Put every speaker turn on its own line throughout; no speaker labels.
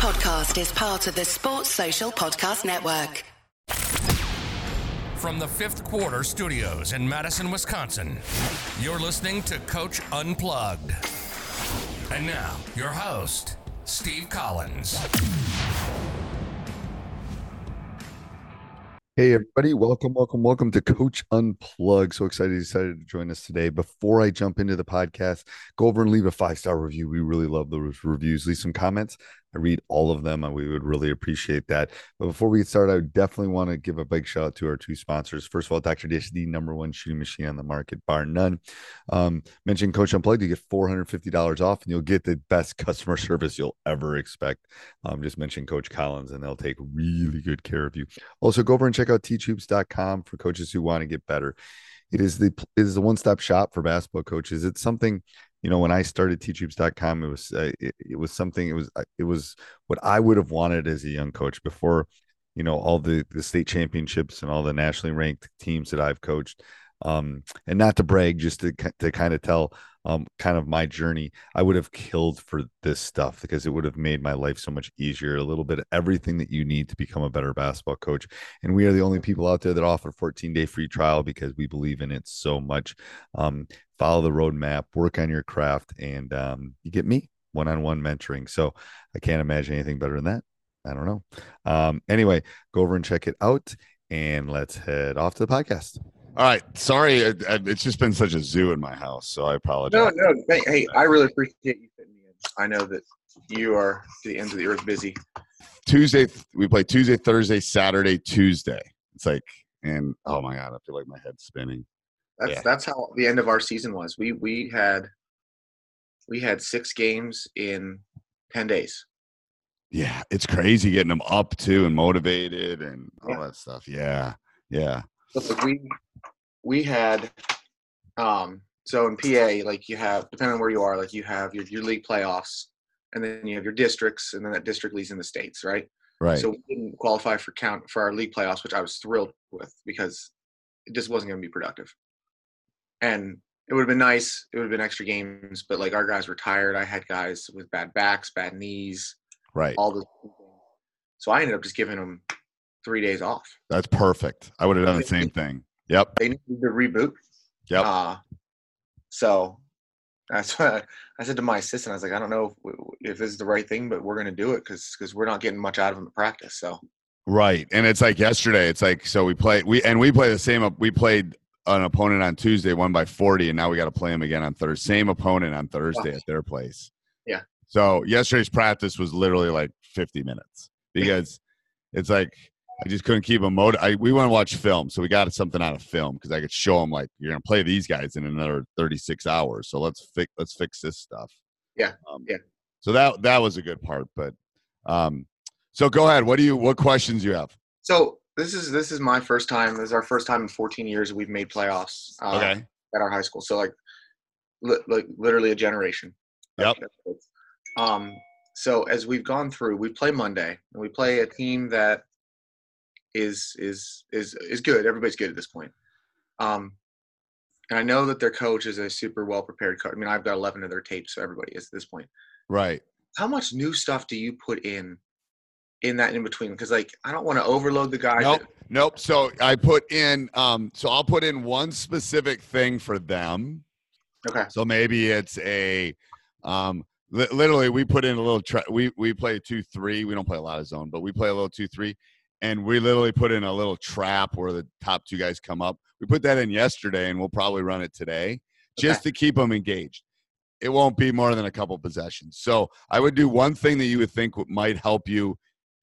podcast is part of the Sports Social Podcast Network.
From the fifth quarter studios in Madison, Wisconsin, you're listening to Coach Unplugged. And now, your host, Steve Collins.
Hey, everybody. Welcome, welcome, welcome to Coach Unplug. So excited you decided to join us today. Before I jump into the podcast, go over and leave a five star review. We really love those reviews. Leave some comments. I read all of them and we would really appreciate that. But before we get started, I definitely want to give a big shout out to our two sponsors. First of all, Dr. Dish, the number one shooting machine on the market, bar none. Um, mention Coach Unplugged, you get $450 off and you'll get the best customer service you'll ever expect. Um, just mention Coach Collins and they'll take really good care of you. Also, go over and check out teachhoops.com for coaches who want to get better. It is the it is the one stop shop for basketball coaches. It's something you know when i started teachhoops.com it was uh, it, it, was something it was uh, it was what i would have wanted as a young coach before you know all the the state championships and all the nationally ranked teams that i've coached. Um and not to brag just to to kind of tell um, kind of my journey, I would have killed for this stuff because it would have made my life so much easier. A little bit of everything that you need to become a better basketball coach. And we are the only people out there that offer 14 day free trial because we believe in it so much. Um, follow the roadmap, work on your craft, and um, you get me one on one mentoring. So I can't imagine anything better than that. I don't know. Um, anyway, go over and check it out and let's head off to the podcast.
All right. Sorry. It, uh, it's just been such a zoo in my house. So I apologize.
No, no. Hey, hey, I really appreciate you fitting me in. I know that you are to the ends of the earth busy.
Tuesday, we play Tuesday, Thursday, Saturday, Tuesday. It's like, and oh my God, I feel like my head's spinning.
That's yeah. that's how the end of our season was. We we had we had six games in ten days.
Yeah, it's crazy getting them up too and motivated and all yeah. that stuff. Yeah, yeah.
Look, we we had um so in PA, like you have depending on where you are, like you have your, your league playoffs and then you have your districts and then that district leads in the states, right?
Right.
So we didn't qualify for count for our league playoffs, which I was thrilled with because it just wasn't gonna be productive. And it would have been nice. It would have been extra games, but like our guys were tired. I had guys with bad backs, bad knees,
right?
All the so I ended up just giving them three days off.
That's perfect. I would have done the same thing. Yep.
They needed to reboot.
Yep. Uh,
so that's what I said to my assistant. I was like, I don't know if, if this is the right thing, but we're going to do it because because we're not getting much out of them in practice. So.
Right, and it's like yesterday. It's like so we play we and we play the same. We played an opponent on Tuesday, won by forty, and now we got to play them again on Thursday. Same opponent on Thursday at their place.
Yeah.
So yesterday's practice was literally like fifty minutes because it's like I just couldn't keep them motivated. We want to watch film, so we got something out of film because I could show them like you're gonna play these guys in another 36 hours. So let's fix let's fix this stuff.
Yeah, um, yeah.
So that that was a good part, but um, so go ahead. What do you what questions you have?
So this is this is my first time. This is our first time in 14 years we've made playoffs.
Uh, okay.
At our high school, so like, li- like literally a generation.
Yep.
Um. So as we've gone through, we play Monday, and we play a team that is is is is good. Everybody's good at this point. Um, and I know that their coach is a super well prepared coach. I mean, I've got 11 of their tapes, so everybody is at this point.
Right.
How much new stuff do you put in in that in between? Because like I don't want to overload the guys.
Nope. That- nope. So I put in. Um. So I'll put in one specific thing for them.
Okay.
So maybe it's a. Um. Li- literally, we put in a little. Tra- we we play two three. We don't play a lot of zone, but we play a little two three and we literally put in a little trap where the top two guys come up. We put that in yesterday, and we'll probably run it today just okay. to keep them engaged. It won't be more than a couple possessions. So I would do one thing that you would think might help you.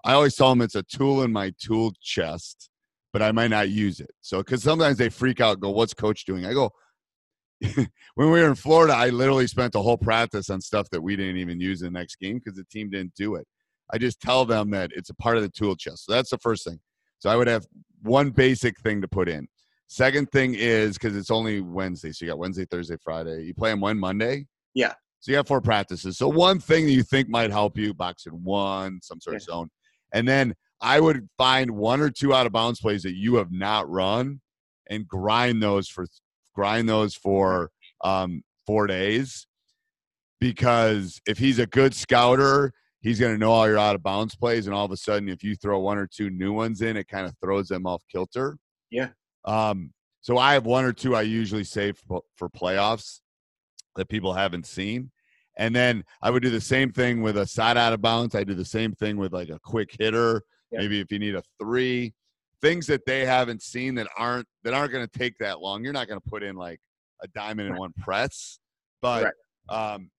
I always tell them it's a tool in my tool chest, but I might not use it. So because sometimes they freak out, go, "What's coach doing?" I go, when we were in Florida, I literally spent the whole practice on stuff that we didn't even use in the next game because the team didn't do it. I just tell them that it's a part of the tool chest. So that's the first thing. So I would have one basic thing to put in. Second thing is because it's only Wednesday, so you got Wednesday, Thursday, Friday. You play them when Monday.
Yeah.
So you have four practices. So one thing that you think might help you, box in one, some sort yeah. of zone, and then I would find one or two out of bounds plays that you have not run, and grind those for grind those for um, four days. Because if he's a good scouter he's going to know all your out of bounds plays, and all of a sudden, if you throw one or two new ones in, it kind of throws them off kilter.
Yeah.
Um, so I have one or two I usually save for, for playoffs that people haven't seen. And then I would do the same thing with a side out of bounds. I do the same thing with like a quick hitter.
Yeah.
Maybe if you need a three, things that they haven't seen that aren't that aren't going to take that long. You're not going to put in like a diamond in
Right.
one press, but um,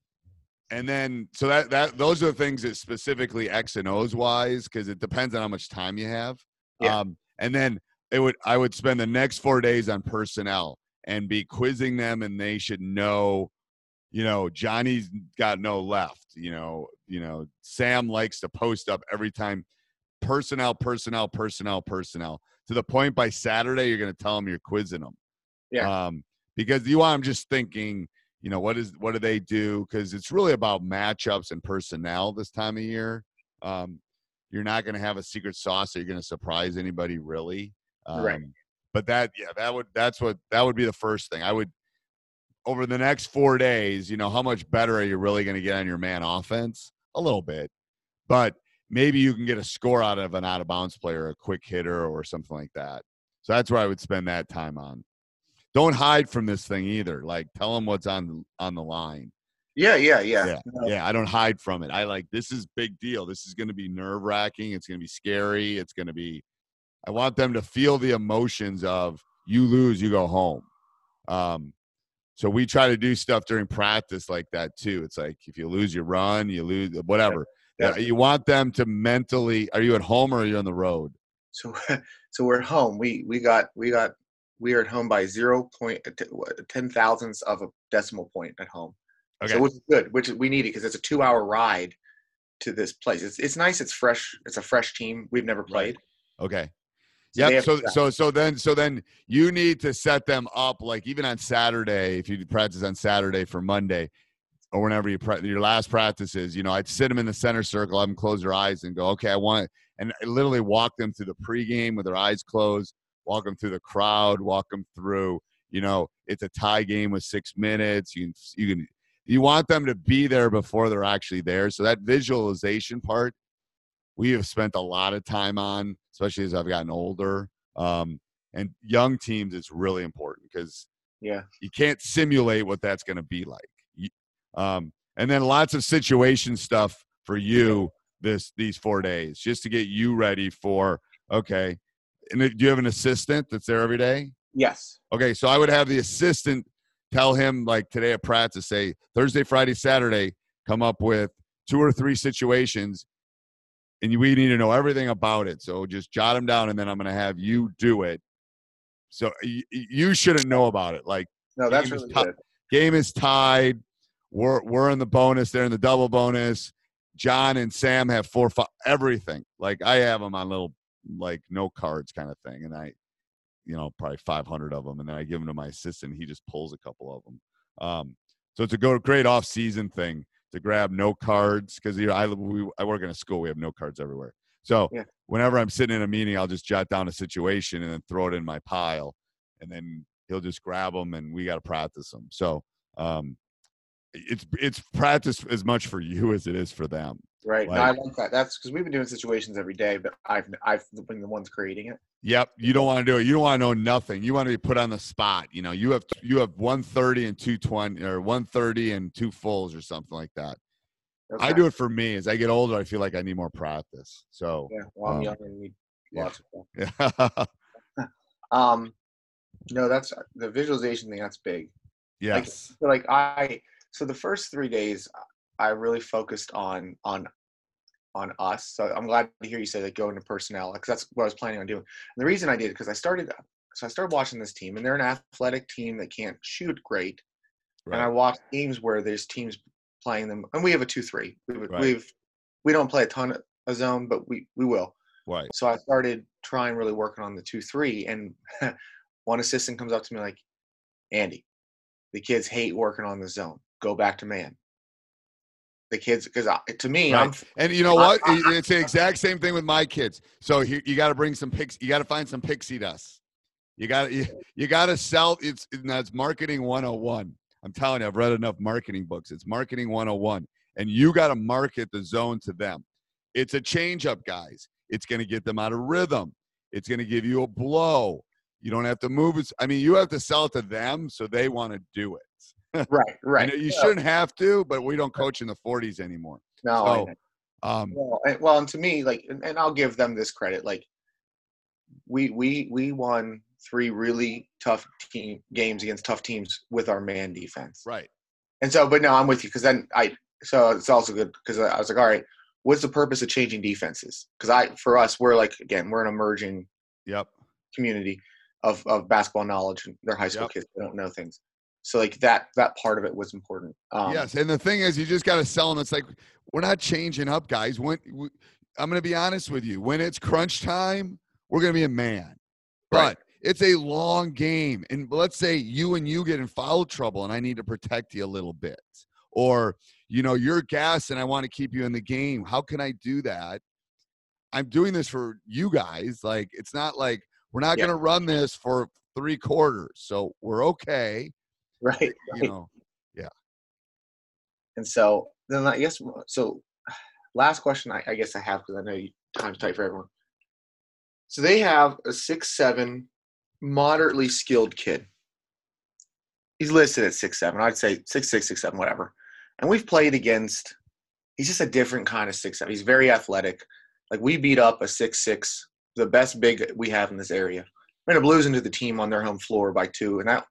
and then so that that those are the things that specifically X and O's wise because it depends on how much time you have.
Yeah.
Um, and then it would I would spend the next four days on personnel and be quizzing them, and they should know. You know, Johnny's got no left. You know, you know, Sam likes to post up every time. Personnel, personnel, personnel, personnel. To the point by Saturday, you're going to tell them you're quizzing them.
Yeah.
Um, because you want them just thinking, you know, what is what do they do? Because it's really about matchups and personnel this time of year. Um, you're not going to have a secret sauce that you're going to surprise anybody really. Um,
Right.
But that, yeah, that would that's what that would be the first thing I would over the next four days. You know, how much better are you really going to get on your man offense? A little bit, but maybe you can get a score out of an out of bounds player, a quick hitter, or something like that. So that's where I would spend that time on. Don't hide from this thing either. Like tell them what's on on the line.
Yeah, yeah, yeah.
Yeah. Yeah, I don't hide from it. I like this is big deal. This is going to be nerve wracking. It's going to be scary. It's going to be. I want them to feel the emotions of you lose, you go home. Um, so we try to do stuff during practice like that too. It's like if you lose, you run. You lose, whatever.
Yeah.
Yeah, you want them to mentally. Are you at home or are you on the road?
So, so we're home. We we got we got we are at home by zero point uh, ten thousandths of a decimal point at home. Okay. So which is good, which we need it because it's a two hour ride to this place. It's it's nice. It's fresh. It's a fresh team. We've never
Right.
played.
Okay.
So
Yep. So so so then so then you need to set them up like even on Saturday if you practice on Saturday for Monday or whenever you pra- your last practice is. You know, I'd sit them in the center circle, have them close their eyes, and go, okay, I want, and I literally walk them through the pregame with their eyes closed, walk them through the crowd, walk them through. You know, it's a tie game with six minutes. You can you can you want them to be there before they're actually there. So that visualization part we have spent a lot of time on, especially as I've gotten older. Um, and young teams, it's really important because
Yeah.
you can't simulate what that's going to be like. You- Um, and then lots of situation stuff for you this these four days, just to get you ready for okay. And do you have an assistant that's there every day?
Yes.
Okay, so I would have the assistant tell him like today at practice, say Thursday, Friday, Saturday, come up with two or three situations, and we need to know everything about it. So just jot them down, and then I'm going to have you do it. So y- you shouldn't know about it. Like
No, that's really
tough.
good.
game is tied. We're we're in the bonus. They're in the double bonus. John and Sam have four, five, everything. Like I have them on little like no cards kind of thing, and I, you know, probably 500 of them, and then I give them to my assistant. He just pulls a couple of them. Um, so it's a go great off season thing to grab no cards because you know I we, I work in a school. We have no cards everywhere. So
Yeah.
whenever I'm sitting in a meeting, I'll just jot down a situation and then throw it in my pile, and then he'll just grab them, and we got to practice them. So um, it's it's practice as much for you as it is for them.
Right. no, I like that. That's because we've been doing situations every day, but I've I've been the ones creating it.
Yep, you don't want to do it. You don't want to know nothing. You want to be put on the spot. You know, you have you have one thirty and two twenty, or one thirty and two fulls, or something like that. I do it for me. As I get older, I feel like I need more practice. So,
Yeah. Well, I'm
Um,
young and need
yeah.
lots of stuff.
yeah.
Um, no, that's the visualization thing. That's big.
yes,
So, like I, so the first three days, I really focused on on on us. So I'm glad to hear you say that go into personnel because that's what I was planning on doing. And the reason I did because I started, uh, so I started watching this team, and they're an athletic team that can't shoot great. And I
right.
watched games where there's teams playing them, and we have a two-three. We,
Right.
We've we don't play a ton of a zone, but we we will.
right.
So I started trying really working on the two three, and one assistant comes up to me like, Andy, the kids hate working on the zone. Go back to man. The kids, because to me, I'm
And you know what? It- It's the exact same thing with my kids. So you, you got to bring some pix. You got to find some pixie dust. You got you, you got to sell. It's that's marketing 101. I'm telling you, I've read enough marketing books. It's marketing 101. and you got to market the zone to them. It's a changeup, guys. It's going to get them out of rhythm. It's going to give you a blow. You don't have to move. I mean, you have to sell it to them so they want to do it.
Right, right.
You,
Yeah.
shouldn't have to, but we don't coach in the 40s anymore.
No,
So. Um,
well, and, well, and to me, like, and, and I'll give them this credit. Like, we we we won three really tough team games against tough teams with our man defense.
right.
And so, but no, I'm with you because then I. So it's also good because I was like, all right, what's the purpose of changing defenses? Because I, for us, we're like again, we're an emerging
Yep.
community of of basketball knowledge, and they're high school
Yep.
kids. They don't know things. So like that that part of it was important. Um,
yes, and the thing is, you just got to sell them. It's like we're not changing up, guys. When we, I'm going to be honest with you, when it's crunch time, we're going to be a man.
Right.
But it's a long game, and let's say you and you get in foul trouble, and I need to protect you a little bit, or you know you're gas, and I want to keep you in the game. How can I do that? I'm doing this for you guys. Like it's not like we're not
Yeah.
going to run this for three quarters, so we're okay.
right.
You know,
And so then I guess so. Last question I, I guess I have because I know you, time's tight for everyone. So they have a six seven, moderately skilled kid. He's listed at six seven. I'd say six six six seven whatever. And we've played against. He's just a different kind of six seven. He's very athletic. Like we beat up a six six, the best big we have in this area. We're gonna lose into the team on their home floor by two, and that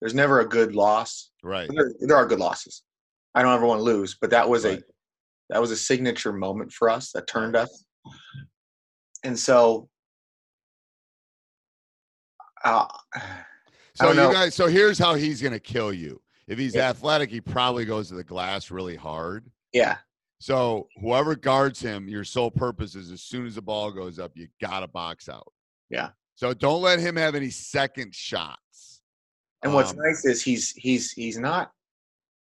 there's never a good loss.
right.
There, there are good losses. I don't ever want to lose, but that was
Right.
a that was a signature moment for us that turned us. And so, uh,
So you guys, so here's how he's gonna kill you. If he's
Yeah.
athletic, he probably goes to the glass really hard.
yeah,
So whoever guards him, your sole purpose is as soon as the ball goes up, you gotta box out.
Yeah.
So don't let him have any second shots.
And what's
Um,
nice is he's he's he's not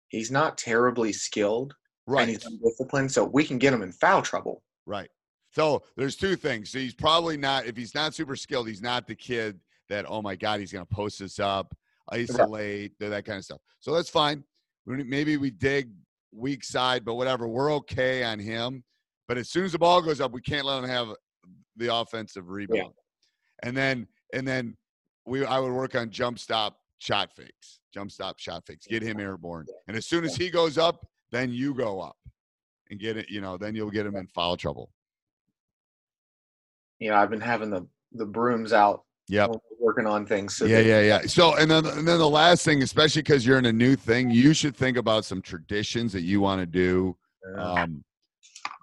he's not terribly skilled right? and
Right.
he's undisciplined, so we can get him in foul trouble.
Right. So there's two things. So he's probably not, if he's not super skilled, he's not the kid that, oh my God, he's going to post this up, isolate, do that kind of stuff. So that's fine. Maybe we dig weak side, but whatever. We're okay on him. But as soon as the ball goes up, we can't let him have the offensive rebound. And then, and then we, I would work on jump stop shot fakes, jump stop shot fakes, get him airborne. And as soon as he goes up, then you go up and get it, you know, then you'll get him in foul trouble.
You know, I've been having the the brooms out Yeah, working on things. So
yeah, yeah, yeah. So, and then, and then the last thing, especially because you're in a new thing, you should think about some traditions that you want to do um,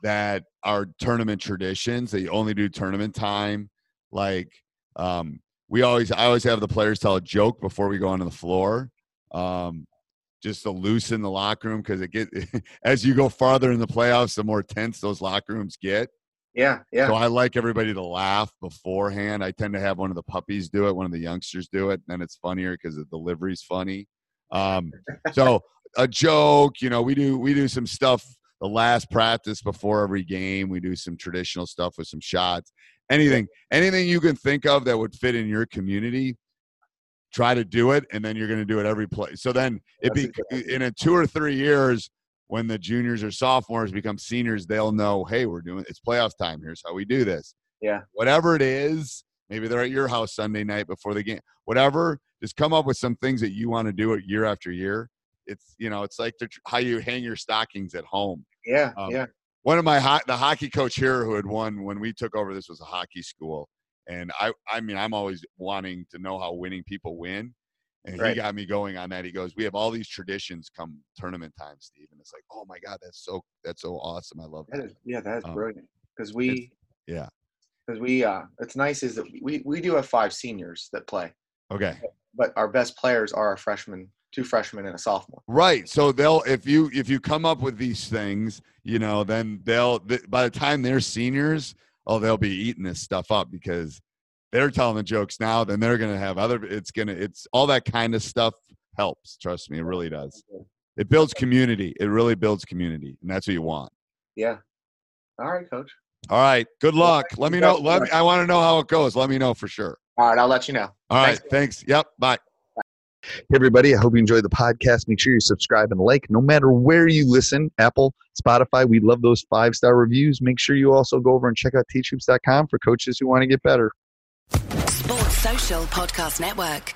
that are tournament traditions that you only do tournament time. Like, um, we always, I always have the players tell a joke before we go onto the floor, um, just to loosen the locker room because it get as you go farther in the playoffs, the more tense those locker rooms get.
yeah, yeah.
So I like everybody to laugh beforehand. I tend to have one of the puppies do it, one of the youngsters do it, and then it's funnier because the delivery's funny. Um, so a joke, you know, we do we do some stuff the last practice before every game. We do some traditional stuff with some shots. Anything, anything you can think of that would fit in your community, try to do it, and then you're going to do it every place So then it be
a good idea.
in a two or three years when the juniors or sophomores become seniors, they'll know, hey, we're doing it's playoff time. Here's how we do this.
Yeah.
Whatever it is, maybe they're at your house Sunday night before the game. Whatever, just come up with some things that you want to do it year after year. It's you know, it's like how you hang your stockings at home.
yeah,
Um,
yeah.
One of my ho- the hockey coach here who had won when we took over. This was a hockey school, and I I mean I'm always wanting to know how winning people win. And he got me going on that. He goes, "We have all these traditions come tournament time, Steve." And it's like, "Oh my god, that's so that's so awesome! I love
That
that."
is, yeah, that is
Um,
brilliant. Because we,
yeah.
because we, uh, it's nice is that we we do have five seniors that play,
Okay,
but our best players are a freshman, two freshmen, and a sophomore.
right. So they'll if you if you come up with these things, you know, then they'll th- by the time they're seniors, oh, they'll be eating this stuff up because they're telling the jokes now. Then they're gonna have other. It's gonna. It's all that kind of stuff helps. Trust me, it really does. It builds community. It really builds community, and that's what you want.
Yeah. All right, coach.
All right. Good luck. Let me know. Let me. I want to know how it goes. Let me know for sure.
All right, I'll let you know.
All right.
Thanks.
Thanks. Yep. Bye.
Hey, everybody. I hope you enjoyed the podcast. Make sure you subscribe and like no matter where you listen Apple, Spotify. We love those five star reviews. Make sure you also go over and check out teachhoops.com for coaches who want to get better.
Sports Social Podcast Network.